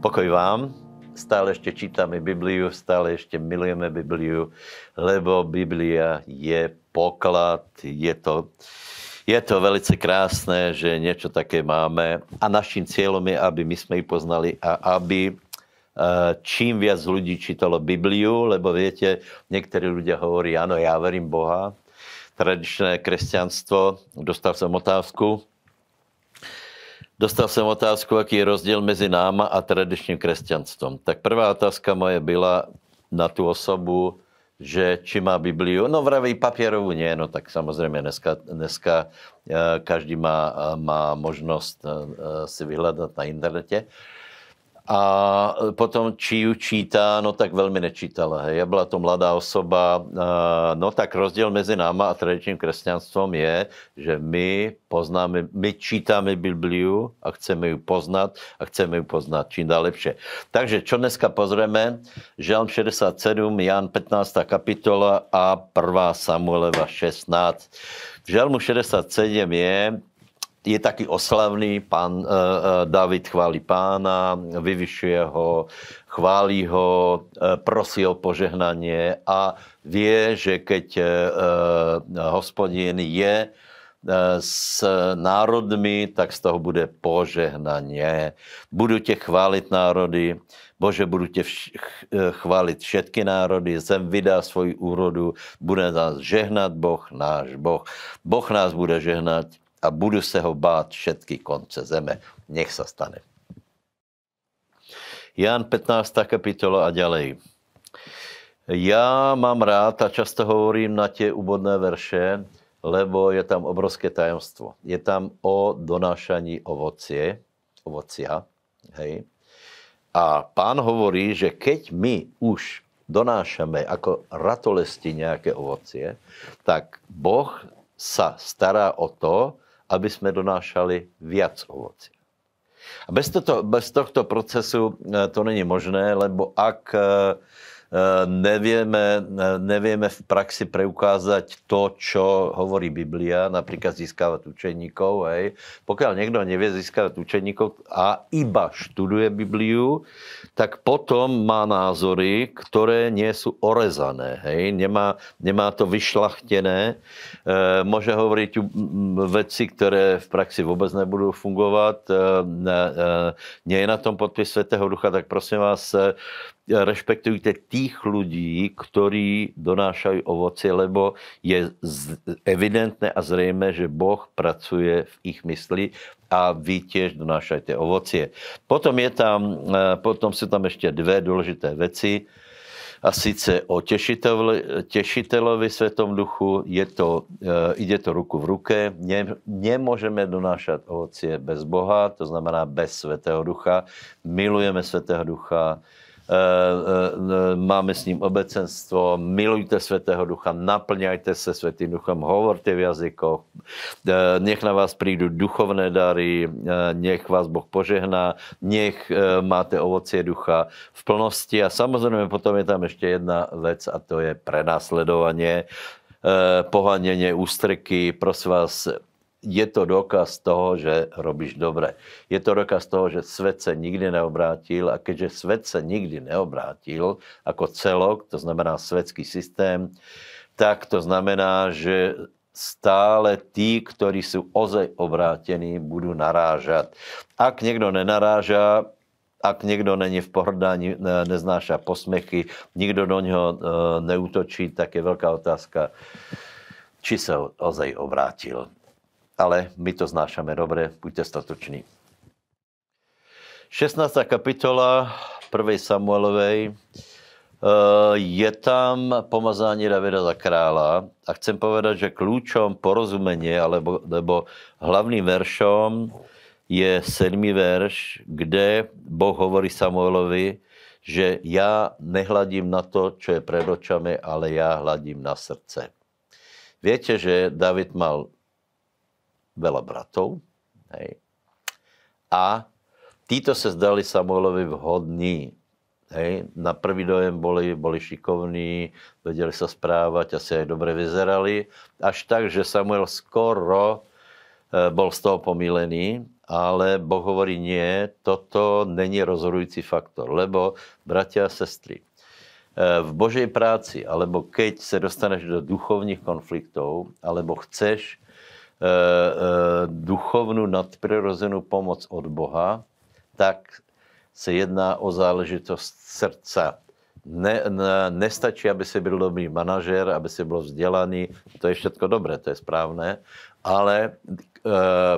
Pokoj vám, stále ešte čítame Bibliu, stále ešte milujeme Bibliu, lebo Biblia je poklad, je to, je to velice krásne, že niečo také máme. A našim cieľom je, aby my sme ju poznali a aby eh, čím viac ľudí čítalo Bibliu, lebo viete, niektorí ľudia hovorí, áno, ja verím Boha, tradičné kresťanstvo, dostal som otázku, Dostal som otázku, aký je rozdiel mezi náma a tradičným kresťanstvom. Tak prvá otázka moje byla na tú osobu, že či má Bibliu. No vraví papierovú nie, no tak samozrejme dneska, dneska eh, každý má, má možnosť eh, si vyhľadať na internete. A potom, či ju číta, no tak veľmi nečítala. Hej. Ja bola to mladá osoba. No tak rozdiel medzi náma a tradičným kresťanstvom je, že my poznáme, my čítame Bibliu a chceme ju poznať a chceme ju poznať čím dál lepšie. Takže čo dneska pozrieme? Žalm 67, Jan 15. kapitola a 1. Samueleva 16. V Žalmu 67 je je taký oslavný, pán uh, David chváli pána, vyvyšuje ho, chváli ho, uh, prosí o požehnanie a vie, že keď uh, hospodin je s národmi, tak z toho bude požehnanie. Budu tě chválit národy, Bože, budu tě chválit všetky národy, zem vydá svoji úrodu, bude nás žehnat Boh, náš Boh. Boh nás bude žehnať a budu se ho bát všetky konce zeme. Nech sa stane. Jan 15. kapitola a ďalej. Já mám rád a často hovorím na tie úvodné verše, lebo je tam obrovské tajemstvo. Je tam o donášaní ovocie, ovocia. Hej. A pán hovorí, že keď my už donášame ako ratolesti nejaké ovocie, tak Boh sa stará o to, aby sme donášali viac ovocia. A bez, toto, bez tohto procesu e, to není možné, lebo ak e, nevieme, nevieme v praxi preukázať to, čo hovorí Biblia, napríklad získavať učeníkov. Hej. Pokiaľ niekto nevie získavať učeníkov a iba študuje Bibliu, tak potom má názory, ktoré nie sú orezané. Hej. Nemá, nemá to vyšlachtené. E, môže hovoriť veci, ktoré v praxi vôbec nebudú fungovať. E, e, nie je na tom podpis Svetého Ducha, tak prosím vás, rešpektujte tých ľudí, ktorí donášajú ovocie, lebo je evidentné a zrejme, že Boh pracuje v ich mysli a vy tiež donášajte ovocie. Potom, je tam, e, potom sú tam ešte dve dôležité veci a síce o tešiteľovi, tešiteľovi Svetom duchu, je to, e, ide to ruku v ruke. Ne, nemôžeme donášať ovocie bez Boha, to znamená bez Svetého ducha. Milujeme Svetého ducha, máme s ním obecenstvo, milujte Svetého Ducha, naplňajte se Svetým Duchom, hovorte v jazykoch, eh, nech na vás prídu duchovné dary, nech vás Boh požehná, nech máte ovocie ducha v plnosti. A samozrejme potom je tam ešte jedna vec a to je prenásledovanie, pohanenie ústreky. Prosím vás, je to dokaz toho, že robíš dobre. Je to dokaz toho, že svet sa nikdy neobrátil a keďže svet sa nikdy neobrátil ako celok, to znamená svetský systém, tak to znamená, že stále tí, ktorí sú ozaj obrátení, budú narážať. Ak niekto nenaráža, ak niekto není v pohrdání, neznáša posmechy, nikto do neho e, neútočí, tak je veľká otázka, či sa ozaj obrátil ale my to znášame dobre, buďte statoční. 16. kapitola 1. Samuelovej eh, je tam pomazání Davida za krála a chcem povedať, že kľúčom porozumenie alebo, alebo hlavným veršom je 7. verš, kde Boh hovorí Samuelovi, že ja nehladím na to, čo je pred očami, ale ja hladím na srdce. Viete, že David mal veľa bratov. Hej. A títo sa zdali Samuelovi vhodní. Hej. Na prvý dojem boli, boli šikovní, vedeli sa správať, asi aj dobre vyzerali. Až tak, že Samuel skoro e, bol z toho pomílený ale Boh hovorí nie, toto není rozhodující faktor, lebo bratia a sestry, eh, v Božej práci, alebo keď se dostaneš do duchovních konfliktov, alebo chceš e, e, duchovnú nadprirozenú pomoc od Boha, tak se jedná o záležitost srdca. Ne, ne, nestačí, aby si byl dobrý manažer, aby si byl vzdělaný, to je všetko dobré, to je správné, ale e,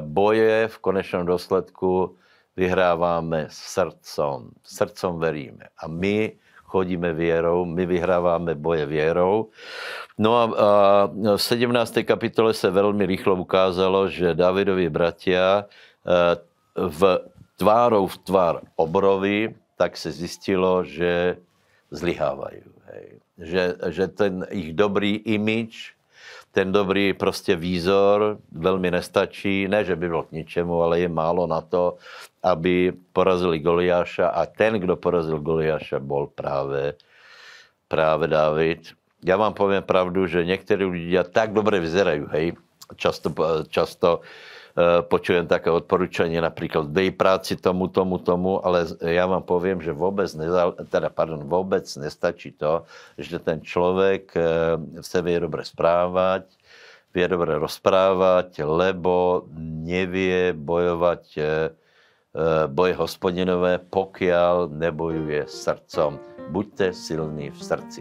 boje v konečnom dôsledku vyhráváme srdcom. Srdcom veríme. A my chodíme vierou, my vyhráváme boje vierou. No a, a v 17. kapitole se velmi rýchlo ukázalo, že Davidovi bratia e, v tvárou v tvár obrovi, tak se zistilo, že zlyhávajú. Že, že ten ich dobrý imič, ten dobrý prostě výzor velmi nestačí. Ne, že by byl k ničemu, ale je málo na to, aby porazili Goliáša. A ten, kdo porazil Goliáša, bol práve, práve David. Ja vám poviem pravdu, že niektorí ľudia tak dobre vyzerajú, hej. Často, často počujem také odporúčanie napríklad dej práci tomu, tomu, tomu, ale ja vám poviem, že vôbec, nezal, teda, pardon, vôbec nestačí to, že ten človek sa eh, vie dobre správať, vie dobre rozprávať, lebo nevie bojovať eh, boje hospodinové, pokiaľ nebojuje srdcom. Buďte silní v srdci.